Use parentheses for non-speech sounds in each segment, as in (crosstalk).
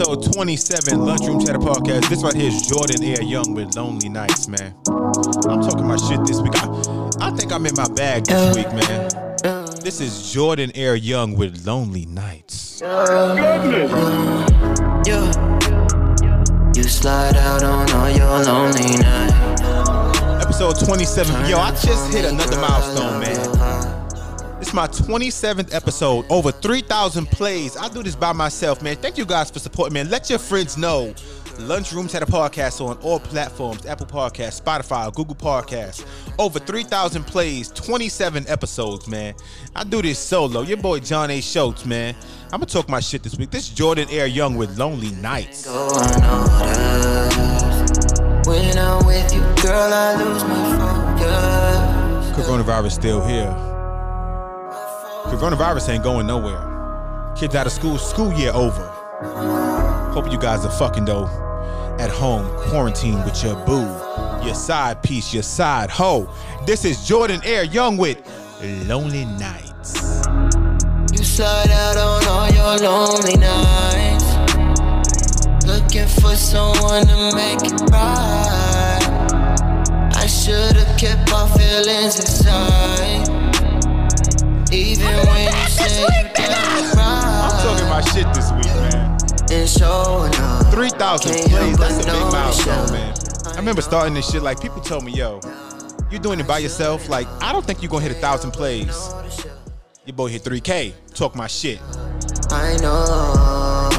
Episode 27, Lunchroom Chatter Podcast. This right here is Jordan Air Young with Lonely Nights, man. I'm talking my shit this week. I, I think I'm in my bag this uh, week, man. This is Jordan Air Young with Lonely Nights. Yeah. You slide out on all your lonely nights. Episode 27. Yo, I just hit another milestone, man. It's my 27th episode, over 3,000 plays. I do this by myself, man. Thank you guys for supporting, man. Let your friends know. Lunchroom Chatter podcast on all platforms Apple Podcasts, Spotify, Google Podcasts. Over 3,000 plays, 27 episodes, man. I do this solo. Your boy John A. Schultz, man. I'm going to talk my shit this week. This is Jordan Air Young with Lonely Nights. Go unnoticed. When I'm with you, girl, I lose my focus. Coronavirus still here. Coronavirus ain't going nowhere. Kids out of school, school year over. Hope you guys are fucking though. At home, quarantine with your boo, your side piece, your side hoe. This is Jordan Air Young with Lonely Nights. You slide out on all your lonely nights. Looking for someone to make it right. I should've kept my feelings inside. Even when you say you got I'm talking right. my shit this week, man. And showing up. 3,000 plays, that's a big notice milestone, man. I remember starting this shit, like, people told me, yo, you're doing it by yourself? Like, I don't think you're gonna hit a thousand plays. Your boy hit 3K. Talk my shit. I know,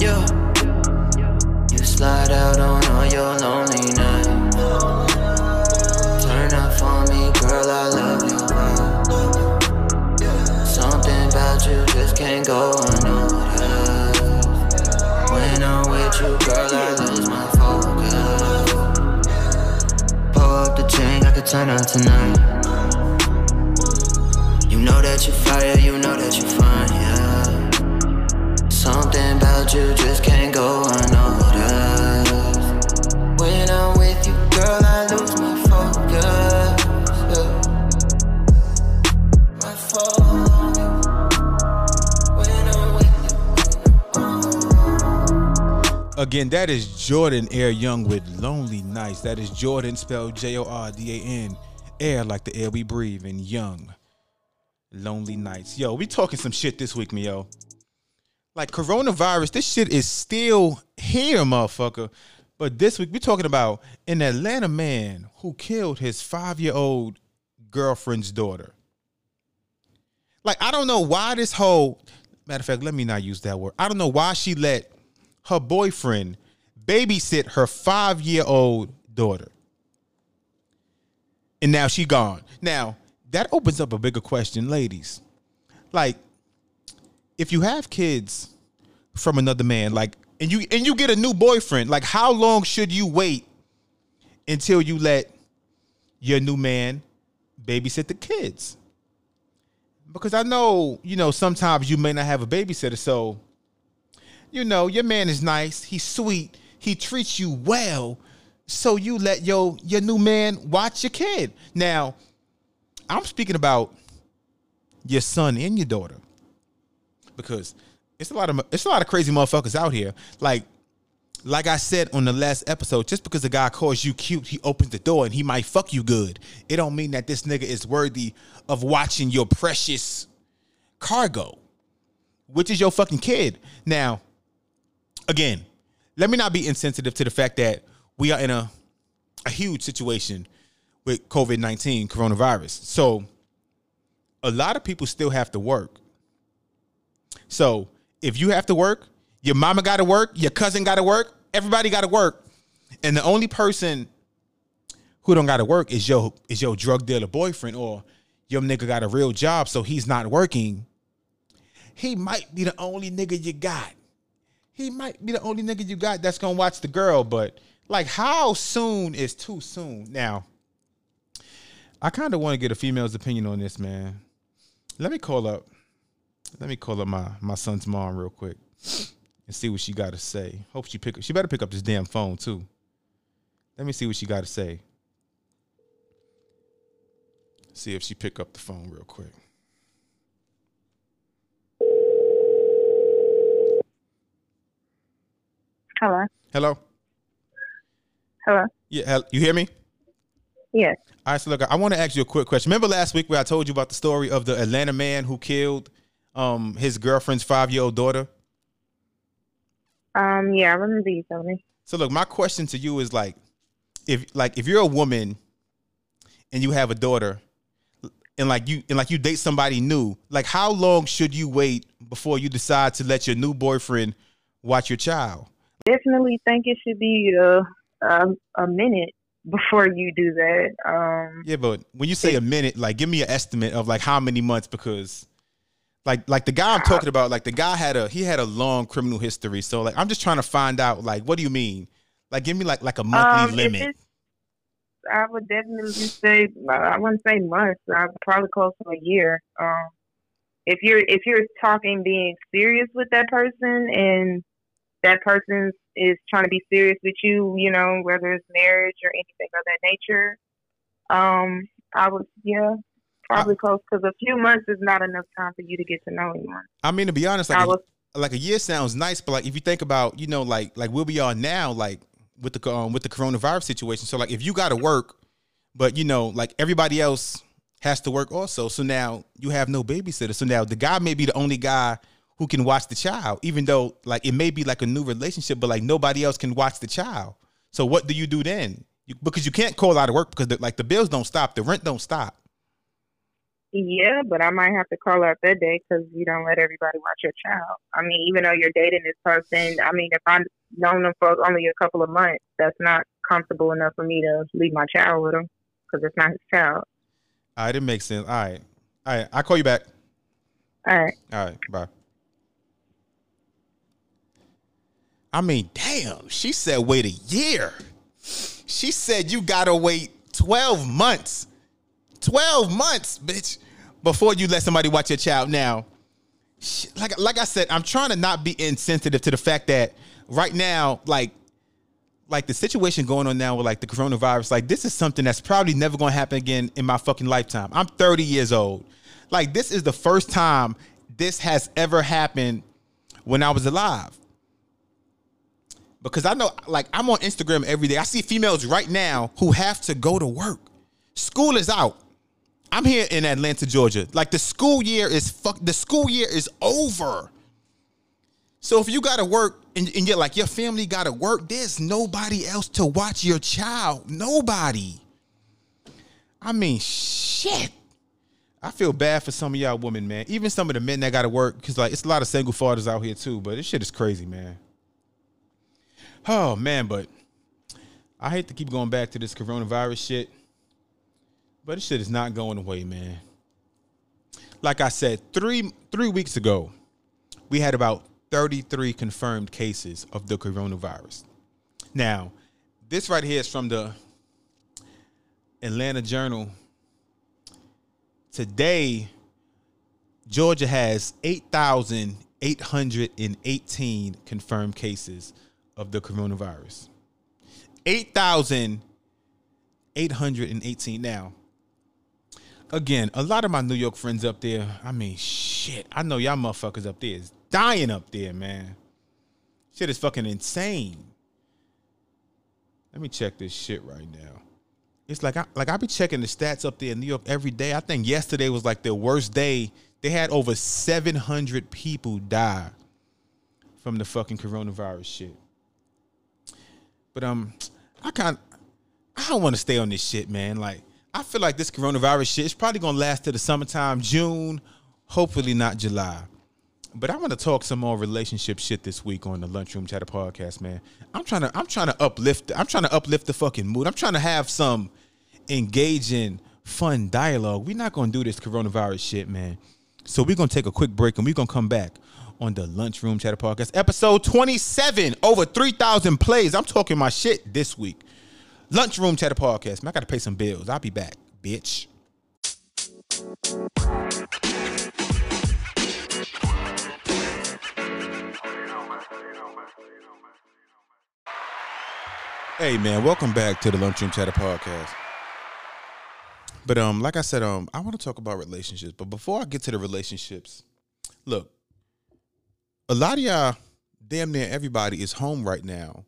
yeah. yeah. You slide out on all your lonely go unnoticed. When I'm with you, girl, I lose my focus. Pull up the chain, I could turn up tonight. You know that you're fire, you know that you're fine, yeah. Something about you just can't go Again, that is Jordan Air Young with Lonely Nights. That is Jordan spelled J O R D A N. Air like the air we breathe, and Young. Lonely Nights. Yo, we talking some shit this week, me yo. Like coronavirus, this shit is still here, motherfucker. But this week we talking about an Atlanta man who killed his five-year-old girlfriend's daughter. Like, I don't know why this whole matter of fact, let me not use that word. I don't know why she let her boyfriend babysit her five-year-old daughter. And now she gone. Now, that opens up a bigger question, ladies. Like, if you have kids from another man, like, and you and you get a new boyfriend, like, how long should you wait until you let your new man babysit the kids? Because I know, you know, sometimes you may not have a babysitter, so you know, your man is nice, he's sweet, he treats you well, so you let your your new man watch your kid. Now, I'm speaking about your son and your daughter because it's a lot of it's a lot of crazy motherfuckers out here. Like like I said on the last episode, just because a guy calls you cute, he opens the door and he might fuck you good. It don't mean that this nigga is worthy of watching your precious cargo, which is your fucking kid. Now, again, let me not be insensitive to the fact that we are in a a huge situation with COVID 19 coronavirus. So a lot of people still have to work. So if you have to work, your mama got to work, your cousin got to work, everybody got to work. And the only person who don't got to work is your is your drug dealer boyfriend or your nigga got a real job so he's not working. He might be the only nigga you got. He might be the only nigga you got that's to watch the girl, but like how soon is too soon? Now, I kind of want to get a female's opinion on this, man. Let me call up. Let me call up my my son's mom real quick and see what she got to say. Hope she pick. up. She better pick up this damn phone too. Let me see what she got to say. See if she pick up the phone real quick. Hello. Hello. Hello. Yeah, you hear me? Yes. All right, so look, I want to ask you a quick question. Remember last week where I told you about the story of the Atlanta man who killed um his girlfriend's five year old daughter? Um. Yeah, I remember you told me. So look, my question to you is like, if like if you're a woman and you have a daughter, and like you and like you date somebody new, like how long should you wait before you decide to let your new boyfriend watch your child? Definitely think it should be a a, a minute before you do that. Um. Yeah, but when you say a minute, like give me an estimate of like how many months because like like the guy I'm talking about, like the guy had a he had a long criminal history. So like I'm just trying to find out like what do you mean? Like give me like like a monthly um, limit. I would definitely say I wouldn't say months. I'd probably close to a year. Um. If you're if you're talking being serious with that person and that person is trying to be serious with you, you know, whether it's marriage or anything of that nature, um, I would, yeah, probably close because a few months is not enough time for you to get to know anyone. I mean to be honest, like I a- was, like a year sounds nice, but like if you think about, you know, like like where we are now, like with the um, with the coronavirus situation. So like if you got to work, but you know, like everybody else has to work also. So now you have no babysitter. So now the guy may be the only guy who can watch the child, even though like it may be like a new relationship, but like nobody else can watch the child. So what do you do then? You, because you can't call out of work because the, like the bills don't stop, the rent don't stop. yeah, but I might have to call out that day because you don't let everybody watch your child. I mean, even though you're dating this person, I mean, if I've known them for only a couple of months, that's not comfortable enough for me to leave my child with him because it's not his child. All right, it makes sense. All right, all right, I'll call you back. All right. All right, bye. I mean, damn, she said wait a year. She said you gotta wait 12 months. 12 months, bitch, before you let somebody watch your child. Now, sh- like like I said, I'm trying to not be insensitive to the fact that right now, like like the situation going on now with like the coronavirus, like this is something that's probably never gonna happen again in my fucking lifetime. I'm 30 years old. Like this is the first time this has ever happened when I was alive. Because I know, like, I'm on Instagram every day. I see females right now who have to go to work. School is out. I'm here in Atlanta, Georgia. Like the school year is fuck. The school year is over. So if you gotta work and, and you're like your family gotta work, there's nobody else to watch your child. Nobody. I mean, shit. I feel bad for some of y'all women, man. Even some of the men that gotta work, because like it's a lot of single fathers out here too. But this shit is crazy, man. Oh man, but I hate to keep going back to this coronavirus shit. But this shit is not going away, man. Like I said, three three weeks ago, we had about 33 confirmed cases of the coronavirus. Now, this right here is from the Atlanta Journal. Today, Georgia has 8,818 confirmed cases of the coronavirus. 8,818. Now, again, a lot of my New York friends up there, I mean, shit, I know y'all motherfuckers up there is dying up there, man. Shit is fucking insane. Let me check this shit right now. It's like I like I be checking the stats up there in New York every day. I think yesterday was like their worst day. They had over 700 people die from the fucking coronavirus shit. But um, I kind I don't want to stay on this shit, man. Like I feel like this coronavirus shit is probably gonna last to the summertime, June, hopefully not July. But I want to talk some more relationship shit this week on the Lunchroom Chatter podcast, man. I'm trying to I'm trying to uplift I'm trying to uplift the fucking mood. I'm trying to have some engaging, fun dialogue. We're not gonna do this coronavirus shit, man. So we're gonna take a quick break and we're gonna come back on the Lunchroom Chatter podcast, episode 27, over 3,000 plays. I'm talking my shit this week. Lunchroom Chatter podcast. Man, I gotta pay some bills. I'll be back, bitch. Hey man, welcome back to the Lunchroom Chatter podcast. But um, like I said, um, I want to talk about relationships. But before I get to the relationships, look, a lot of y'all damn near everybody is home right now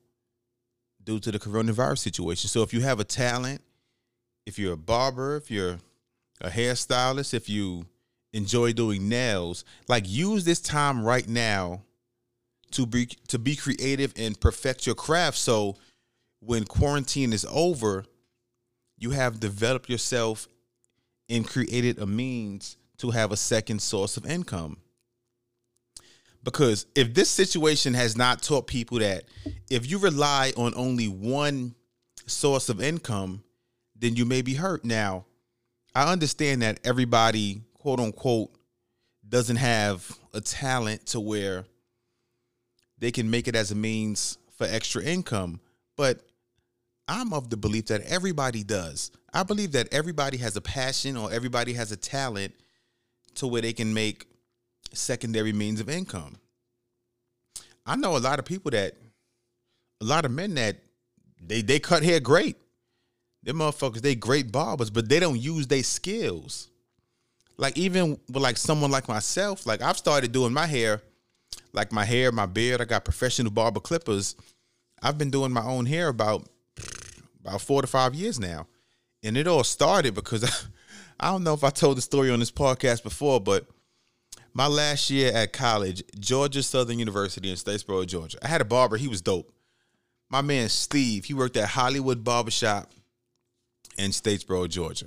due to the coronavirus situation. So if you have a talent, if you're a barber, if you're a hairstylist, if you enjoy doing nails, like use this time right now to be to be creative and perfect your craft so when quarantine is over, you have developed yourself and created a means to have a second source of income. Because if this situation has not taught people that if you rely on only one source of income, then you may be hurt. Now, I understand that everybody, quote unquote, doesn't have a talent to where they can make it as a means for extra income. But I'm of the belief that everybody does. I believe that everybody has a passion or everybody has a talent to where they can make secondary means of income. I know a lot of people that a lot of men that they they cut hair great. Them motherfuckers, they great barbers, but they don't use their skills. Like even with like someone like myself, like I've started doing my hair, like my hair, my beard. I got professional barber clippers. I've been doing my own hair about about four to five years now, and it all started because (laughs) I don't know if I told the story on this podcast before, but my last year at college, Georgia Southern University in Statesboro, Georgia, I had a barber. He was dope. My man Steve, he worked at Hollywood Barbershop in Statesboro, Georgia.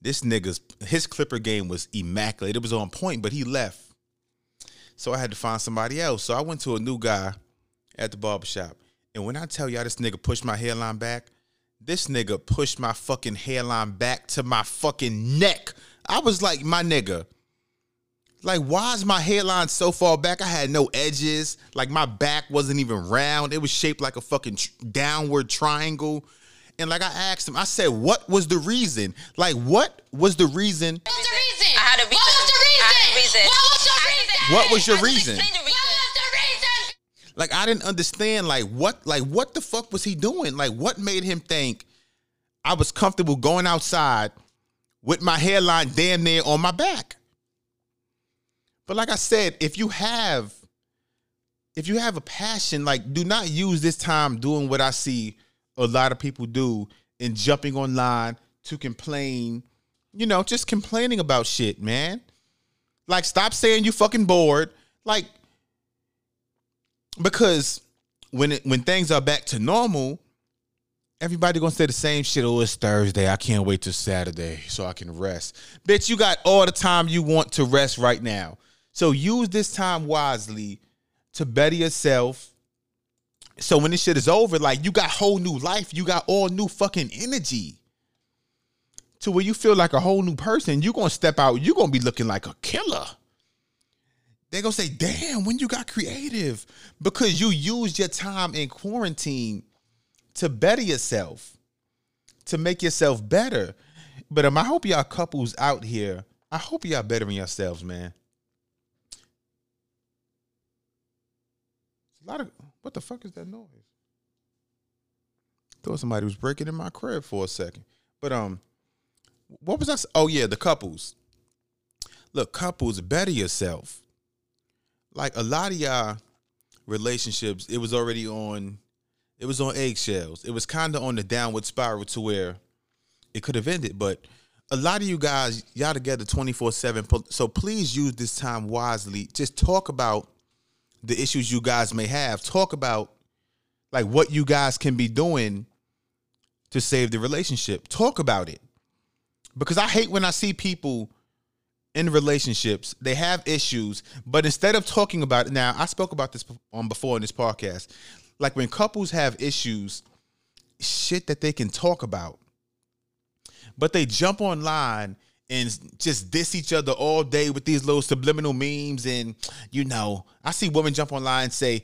This nigga's his clipper game was immaculate. It was on point, but he left. So I had to find somebody else. So I went to a new guy at the barbershop. And when I tell y'all this nigga pushed my hairline back, this nigga pushed my fucking hairline back to my fucking neck. I was like, my nigga, like, why is my hairline so far back? I had no edges. Like, my back wasn't even round. It was shaped like a fucking tr- downward triangle. And like I asked him, I said, "What was the reason? Like, what was the reason? What was the reason? I had a reason. What was the reason? I had a reason. What was the reason? What was your reason? explain the What was the reason? Like, I didn't understand. Like, what? Like, what the fuck was he doing? Like, what made him think I was comfortable going outside with my hairline damn near on my back? But like I said, if you have if you have a passion, like do not use this time doing what I see a lot of people do and jumping online to complain, you know, just complaining about shit, man. Like stop saying you fucking bored. Like because when it, when things are back to normal, everybody gonna say the same shit. Oh, it's Thursday. I can't wait till Saturday so I can rest. Bitch, you got all the time you want to rest right now. So use this time wisely to better yourself. So when this shit is over, like you got whole new life, you got all new fucking energy. To where you feel like a whole new person, you gonna step out, you gonna be looking like a killer. They gonna say, damn, when you got creative. Because you used your time in quarantine to better yourself, to make yourself better. But um, I hope y'all couples out here, I hope y'all bettering yourselves, man. A lot of what the fuck is that noise? Thought somebody was breaking in my crib for a second. But um, what was that? Oh yeah, the couples. Look, couples, better yourself. Like a lot of y'all relationships, it was already on. It was on eggshells. It was kind of on the downward spiral to where it could have ended. But a lot of you guys, y'all together twenty four seven. So please use this time wisely. Just talk about the issues you guys may have. Talk about like what you guys can be doing to save the relationship. Talk about it. Because I hate when I see people in relationships, they have issues, but instead of talking about it, now I spoke about this on before in this podcast. Like when couples have issues, shit that they can talk about, but they jump online and just diss each other all day with these little subliminal memes. And, you know, I see women jump online and say,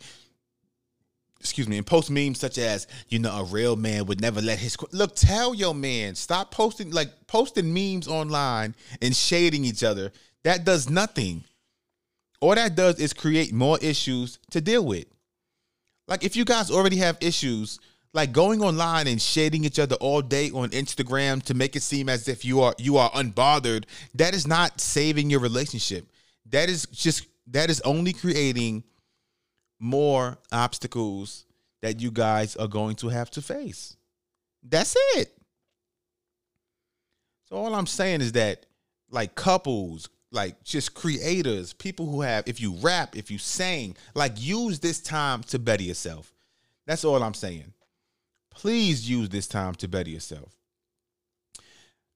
excuse me, and post memes such as, you know, a real man would never let his look. Tell your man, stop posting like posting memes online and shading each other. That does nothing. All that does is create more issues to deal with. Like if you guys already have issues, like going online and shading each other all day on Instagram to make it seem as if you are you are unbothered, that is not saving your relationship. That is just that is only creating more obstacles that you guys are going to have to face. That's it. So all I'm saying is that like couples, like just creators, people who have if you rap, if you sing, like use this time to better yourself. That's all I'm saying. Please use this time to better yourself.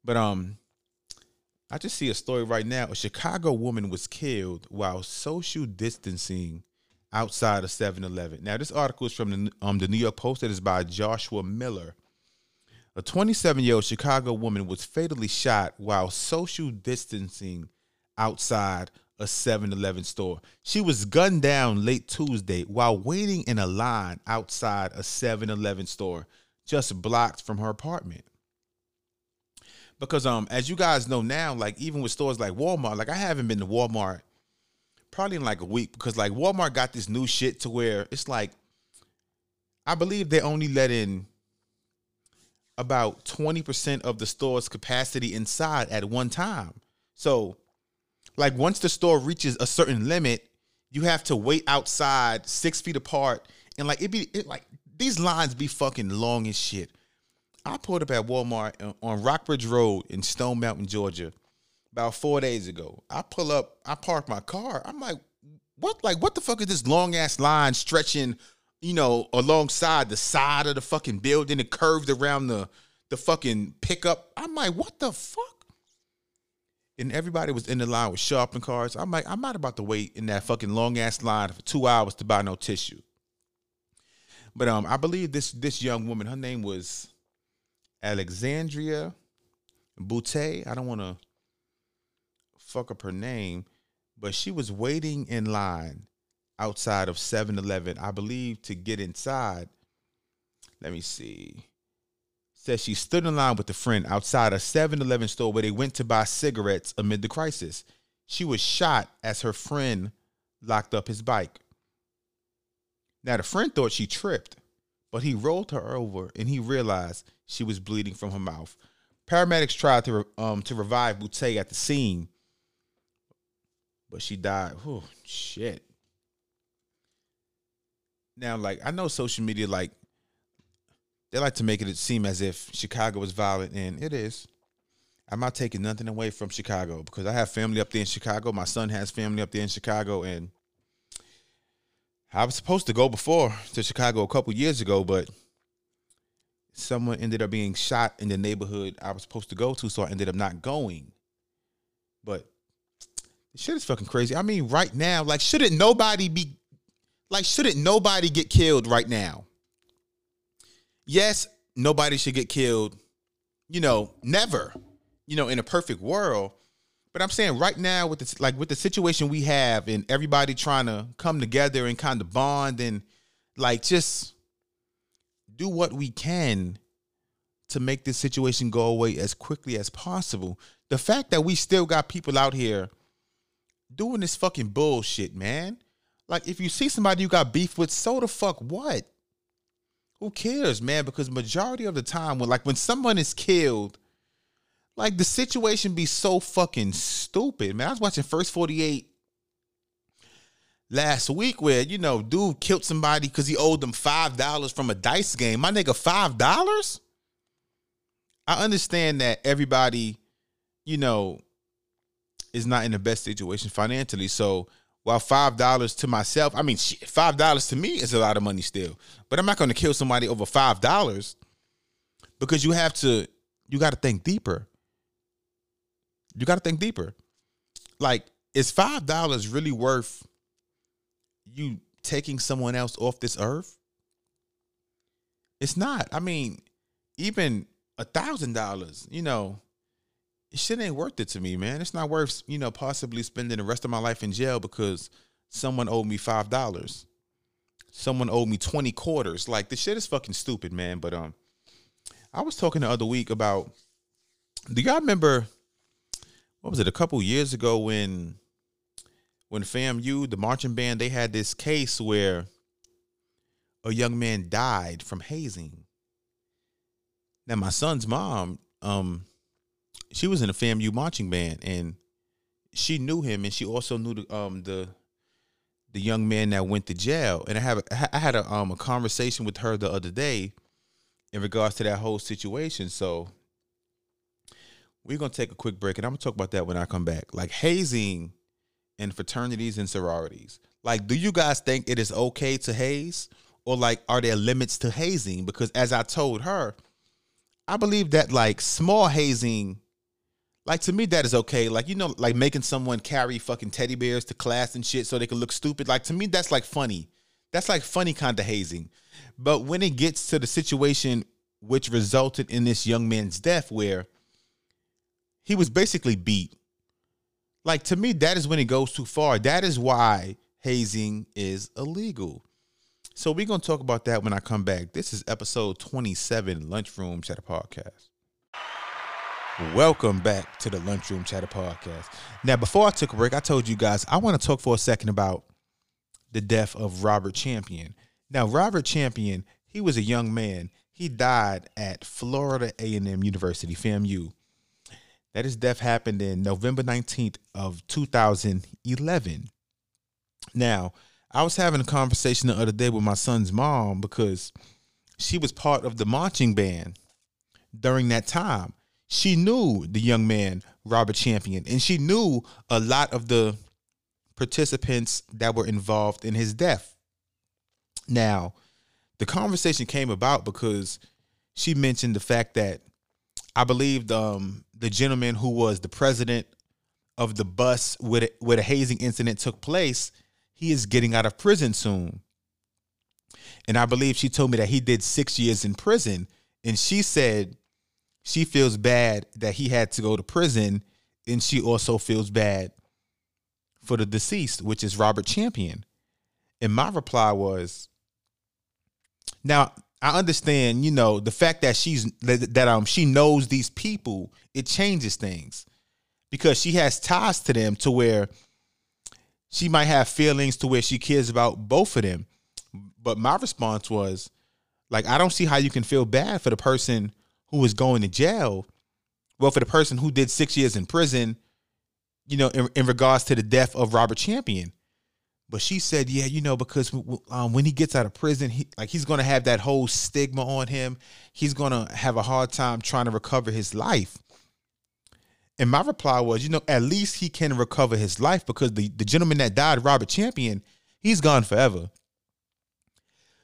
But um I just see a story right now. A Chicago woman was killed while social distancing outside of 7-Eleven. Now, this article is from the, um, the New York Post. It is by Joshua Miller. A 27-year-old Chicago woman was fatally shot while social distancing outside a 7-Eleven store. She was gunned down late Tuesday while waiting in a line outside a 7-Eleven store just blocks from her apartment because um as you guys know now like even with stores like walmart like i haven't been to walmart probably in like a week because like walmart got this new shit to where it's like i believe they only let in about 20% of the store's capacity inside at one time so like once the store reaches a certain limit you have to wait outside six feet apart and like it be it like these lines be fucking long as shit I pulled up at Walmart on- Rockbridge Road in Stone Mountain, Georgia, about four days ago. I pull up, I park my car. I'm like, what? Like, what the fuck is this long ass line stretching, you know, alongside the side of the fucking building? It curved around the the fucking pickup. I'm like, what the fuck? And everybody was in the line with shopping carts. I'm like, I'm not about to wait in that fucking long ass line for two hours to buy no tissue. But um, I believe this this young woman, her name was Alexandria Boutte. I don't want to fuck up her name, but she was waiting in line outside of 7 Eleven, I believe, to get inside. Let me see. Says she stood in line with a friend outside a 7 Eleven store where they went to buy cigarettes amid the crisis. She was shot as her friend locked up his bike. Now, the friend thought she tripped, but he rolled her over and he realized she was bleeding from her mouth. Paramedics tried to um to revive Boutte at the scene, but she died. Oh shit! Now, like I know social media, like they like to make it seem as if Chicago is violent, and it is. I'm not taking nothing away from Chicago because I have family up there in Chicago. My son has family up there in Chicago, and I was supposed to go before to Chicago a couple years ago, but someone ended up being shot in the neighborhood I was supposed to go to, so I ended up not going. But shit is fucking crazy. I mean, right now, like, shouldn't nobody be like, shouldn't nobody get killed right now? Yes, nobody should get killed, you know, never, you know, in a perfect world. But I'm saying right now with this like with the situation we have and everybody trying to come together and kind of bond and like just do what we can to make this situation go away as quickly as possible. The fact that we still got people out here doing this fucking bullshit, man. Like if you see somebody you got beef with, so the fuck what? Who cares, man? Because majority of the time when like when someone is killed, like the situation be so fucking stupid, man. I was watching First 48 last week where, you know, dude killed somebody because he owed them five dollars from a dice game. My nigga, five dollars? I understand that everybody, you know, is not in the best situation financially. So while five dollars to myself, I mean, five dollars to me is a lot of money still. But I'm not going to kill somebody over five dollars because you have to, you got to think deeper. You got to think deeper. Like, is five dollars really worth you taking someone else off this earth? It's not. I mean, even a thousand dollars, you know, shit ain't worth it to me, man. It's not worth, you know, possibly spending the rest of my life in jail because someone owed me five dollars. Someone owed me 20 quarters. Like the shit is fucking stupid, man. But um I was talking the other week about do y'all remember what was it, a couple years ago when when FAMU, the marching band, they had this case where a young man died from hazing. Now my son's mom, um, she was in a FAMU marching band and she knew him and she also knew the um the the young man that went to jail, and I have I had a um a conversation with her the other day in regards to that whole situation. So we're gonna take a quick break, and I'm gonna talk about that when I come back. Like hazing and fraternities and sororities. Like, do you guys think it is okay to haze, or like are there limits to hazing? Because as I told her, I believe that like small hazing like to me, that is okay. Like you know, like making someone carry fucking teddy bears to class and shit so they can look stupid. Like to me, that's like funny. That's like funny kind of hazing. But when it gets to the situation which resulted in this young man's death, where he was basically beat, like to me, that is when it goes too far. That is why hazing is illegal. So we're gonna talk about that when I come back. This is episode 27, Lunchroom Chatter Podcast. Welcome back to the Lunchroom Chatter Podcast. Now, before I took a break, I told you guys I want to talk for a second about the death of Robert Champion. Now, Robert Champion, he was a young man. He died at Florida A&M University, FAMU. That his death happened in November 19th of 2011. Now, I was having a conversation the other day with my son's mom because she was part of the marching band during that time she knew the young man Robert Champion, and she knew a lot of the participants that were involved in his death. Now, the conversation came about because she mentioned the fact that I believe um, the gentleman who was the president of the bus where the, where hazing incident took place, he is getting out of prison soon. And I believe she told me that he did six years in prison. And she said she feels bad that he had to go to prison, and she also feels bad for the deceased, which is Robert Champion. And my reply was, now I understand, you know, the fact that she's that, um she knows these people, it changes things because she has ties to them to where she might have feelings to where she cares about both of them. But my response was, like, I don't see how you can feel bad for the person who was going to jail, well, for the person who did six years in prison, you know, in, in regards to the death of Robert Champion. But she said, yeah, you know, because um, when he gets out of prison, he like he's gonna have that whole stigma on him. He's gonna have a hard time trying to recover his life. And my reply was, you know, at least he can recover his life because the, the gentleman that died, Robert Champion, he's gone forever.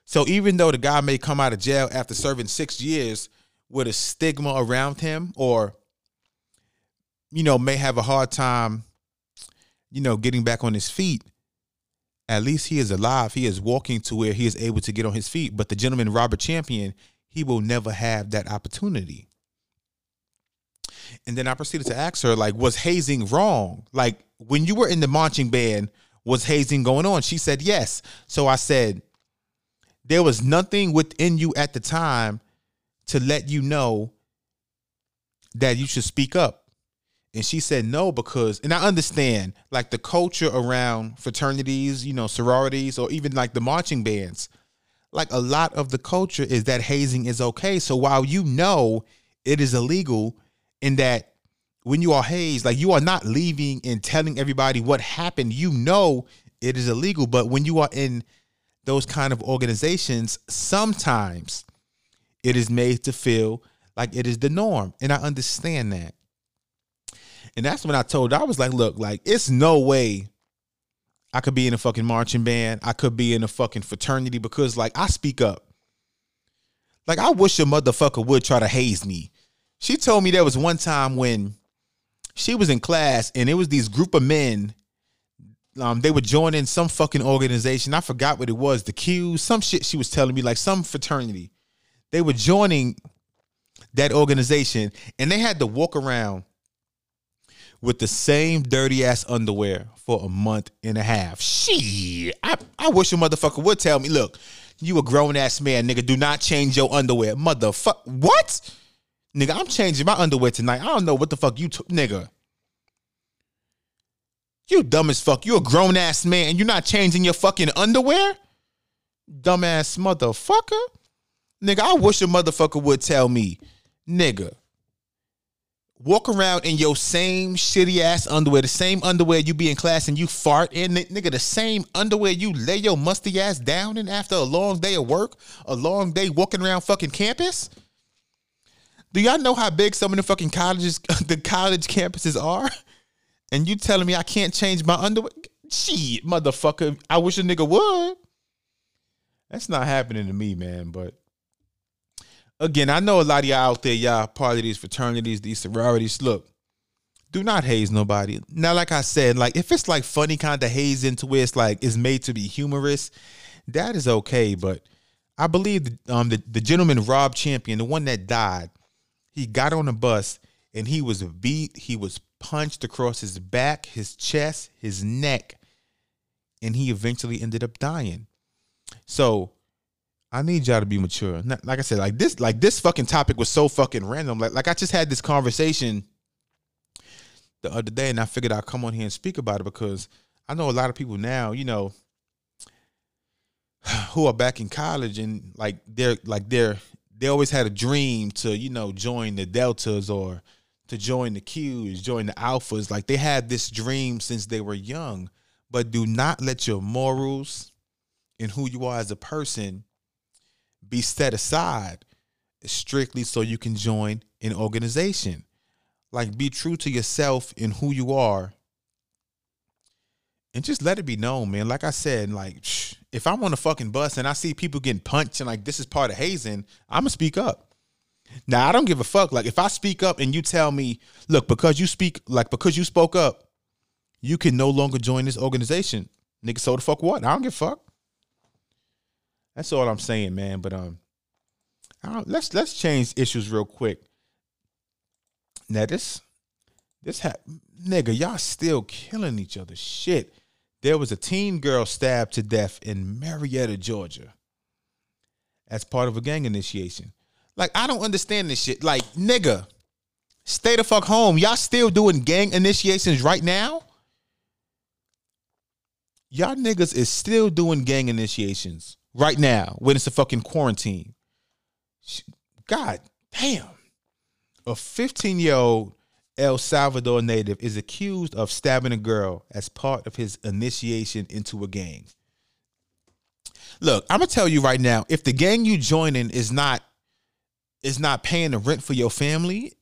So even though the guy may come out of jail after serving six years, with a stigma around him or you know may have a hard time you know getting back on his feet at least he is alive. He is walking to where he is able to get on his feet. But the gentleman robert champion he will never have that opportunity. And then i proceeded to ask her like was hazing wrong? Like when you were in the marching band was hazing going on? She said yes. So i said there was nothing within you at the time to let you know that you should speak up. And she said no because, and I understand like the culture around fraternities, you know, sororities, or even like the marching bands. Like a lot of the culture is that hazing is okay. So while you know it is illegal, in that when you are hazed, like you are not leaving and telling everybody what happened, you know it is illegal. But when you are in those kind of organizations, sometimes it is made to feel like it is the norm. And I understand that. And that's when I told her, I was like, look, like, it's no way I could be in a fucking marching band. I could be in a fucking fraternity because, like, I speak up. Like, I wish a motherfucker would try to haze me. She told me there was one time when she was in class and it was these group of men. Um, they were joining some fucking organization. I forgot what it was, the Q, some shit she was telling me, like some fraternity they were joining that organization and they had to walk around with the same dirty ass underwear for a month and a half. Shit. I, I wish a motherfucker would tell me, look, you a grown ass man, nigga. Do not change your underwear. Motherfucker. What? Nigga, I'm changing my underwear tonight. I don't know what the fuck you took, nigga. You dumb as fuck. You a grown ass man and you're not changing your fucking underwear? Dumbass motherfucker. Nigga, I wish a motherfucker would tell me, nigga, walk around in your same shitty ass underwear, the same underwear you be in class and you fart in, Ni- nigga, the same underwear you lay your musty ass down in after a long day of work, a long day walking around fucking campus? Do y'all know how big some of the fucking colleges, (laughs) the college campuses are? And you telling me I can't change my underwear? Shit, motherfucker. I wish a nigga would. That's not happening to me, man. But again, I know a lot of y'all out there, y'all part of these fraternities, these sororities. Look, do not haze nobody. Now, like I said, like if it's like funny kind of haze into where it's like it's made to be humorous, that is okay. But I believe the, um the, the gentleman Rob Champion, the one that died, he got on a bus and he was beat, he was punched across his back, his chest, his neck, and he eventually ended up dying. So I need y'all to be mature. Not- Like I said, like this, like this fucking topic was so fucking random. Like, like I just had this conversation the other day, and I figured I'd come on here and speak about it because I know a lot of people now, you know, (sighs) who are back in college and like they're like they're they always had a dream to you know join the deltas or to join the q's join the alphas like they had this dream since they were young but do not let your morals and who you are as a person be set aside strictly so you can join an organization like be true to yourself and who you are and just let it be known, man. Like I said, like (sniffs) if I'm on a fucking bus and I see people getting punched and like this is part of hazing, I'm gonna speak up. Now I don't give a fuck. Like if I speak up and you tell me, look, because you speak, like because you spoke up, you can no longer join this organization. Nigga, so the fuck what? I don't give a fuck. That's all I'm saying, man. But um, let's let's change issues real quick. Now this this ha- nigga, y'all still killing each other. Shit. There was a teen girl stabbed to death in Marietta, Georgia, as part of a gang initiation. Like, I don't understand this shit. Like, nigga, stay the fuck home. Y'all still doing gang initiations right now? Y'all niggas is still doing gang initiations right now when it's a fucking quarantine. God damn. A 15 year old El Salvador native is accused of stabbing a girl as part of his initiation into a gang. Look, I'm gonna tell you right now, if the gang you joining is not is not paying the rent for your family,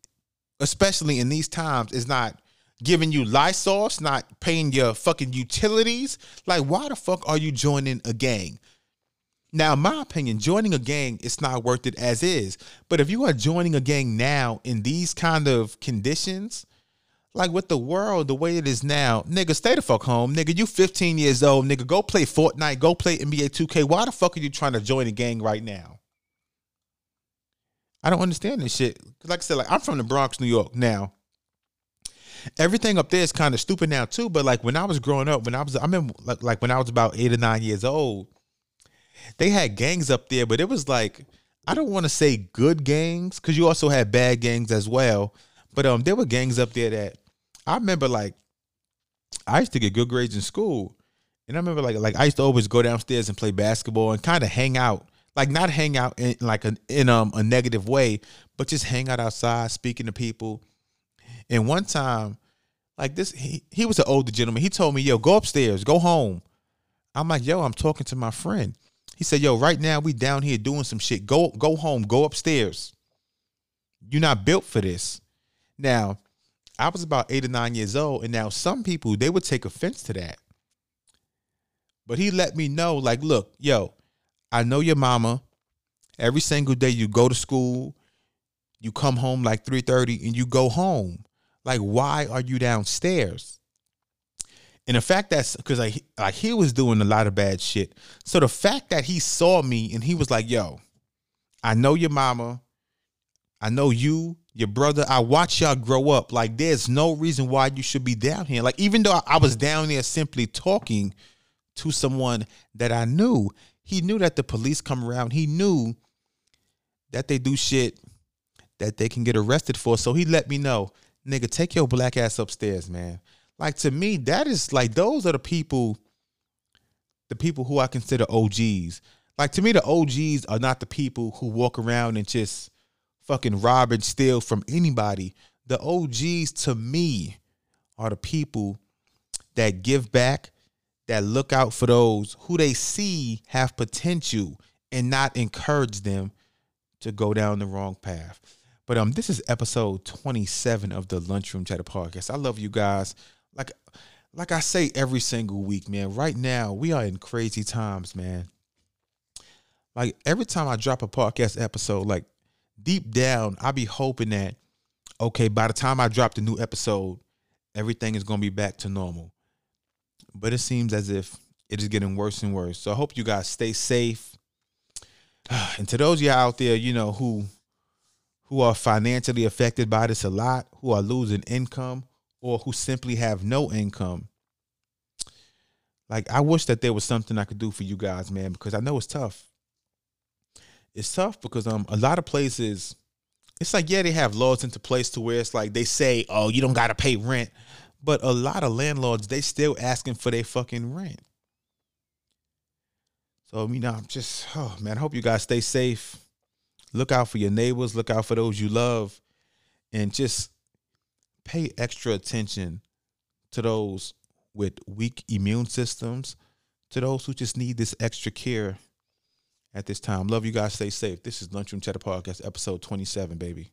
especially in these times, is not giving you Lysol, not paying your fucking utilities, like why the fuck are you joining a gang? Now, in my opinion, joining a gang is not worth it as is. But if you are joining a gang now in these kind of conditions, like with the world the way it is now, nigga, stay the fuck home. Nigga, you 15 years old, nigga, go play Fortnite, go play NBA 2K. Why the fuck are you trying to join a gang right now? I don't understand this shit. Like I said, like I'm from the Bronx, New York. Now, everything up there is kind of stupid now too. But like when I was growing up, when I was, I remember like, like when I was about eight or nine years old, they had gangs up there, but it was like I don't want to say good gangs because you also had bad gangs as well. But um, there were gangs up there that I remember. Like I used to get good grades in school, and I remember like like I used to always go downstairs and play basketball and kind of hang out. Like not hang out in like a, in um a negative way, but just hang out outside, speaking to people. And one time, like this, he, he was an older gentleman. He told me, "Yo, go upstairs, go home." I'm like, "Yo, I'm talking to my friend." He said, "Yo, right now we down here doing some shit. Go go home, go upstairs. You're not built for this." Now, I was about 8 or 9 years old and now some people they would take offense to that. But he let me know like, "Look, yo, I know your mama. Every single day you go to school, you come home like 3:30 and you go home. Like why are you downstairs?" And the fact that's because like, like he was doing a lot of bad shit. So the fact that he saw me and he was like, "Yo, I know your mama, I know you, your brother. I watch y'all grow up. Like there's no reason why you should be down here. Like even though I, I was down there simply talking to someone that I knew, he knew that the police come around. He knew that they do shit that they can get arrested for. So he let me know, nigga, take your black ass upstairs, man. Like to me, that is like those are the people, the people who I consider OGs. Like to me, the OGs are not the people who walk around and just fucking rob and steal from anybody. the OGs to me are the people that give back, that look out for those who they see have potential and not encourage them to go down the wrong path. But um, this is episode 27 of the Lunchroom Chatter Podcast. I love you guys. Like like I say every single week, man. Right now, we are in crazy times, man. Like every time I drop a podcast episode, like deep down, I be hoping that okay, by the time I drop the new episode, everything is gonna be back to normal. But it seems as if it is getting worse and worse. So I hope you guys stay safe. (sighs) And to those of you out there, you know, who who are financially affected by this a lot, who are losing income, or who simply have no income. Like I wish that there was something I could do for you guys, man, because I know it's tough. It's tough because um a lot of places it's like yeah, they have laws into place to where it's like they say, "Oh, you don't got to pay rent." But a lot of landlords, they still asking for their fucking rent. So, you know, I'm just, oh man, I hope you guys stay safe. Look out for your neighbors, look out for those you love, and just pay extra attention to those with weak immune systems, to those who just need this extra care at this time. Love you guys. Stay safe. This is Lunchroom Chatter Podcast, episode 27, baby.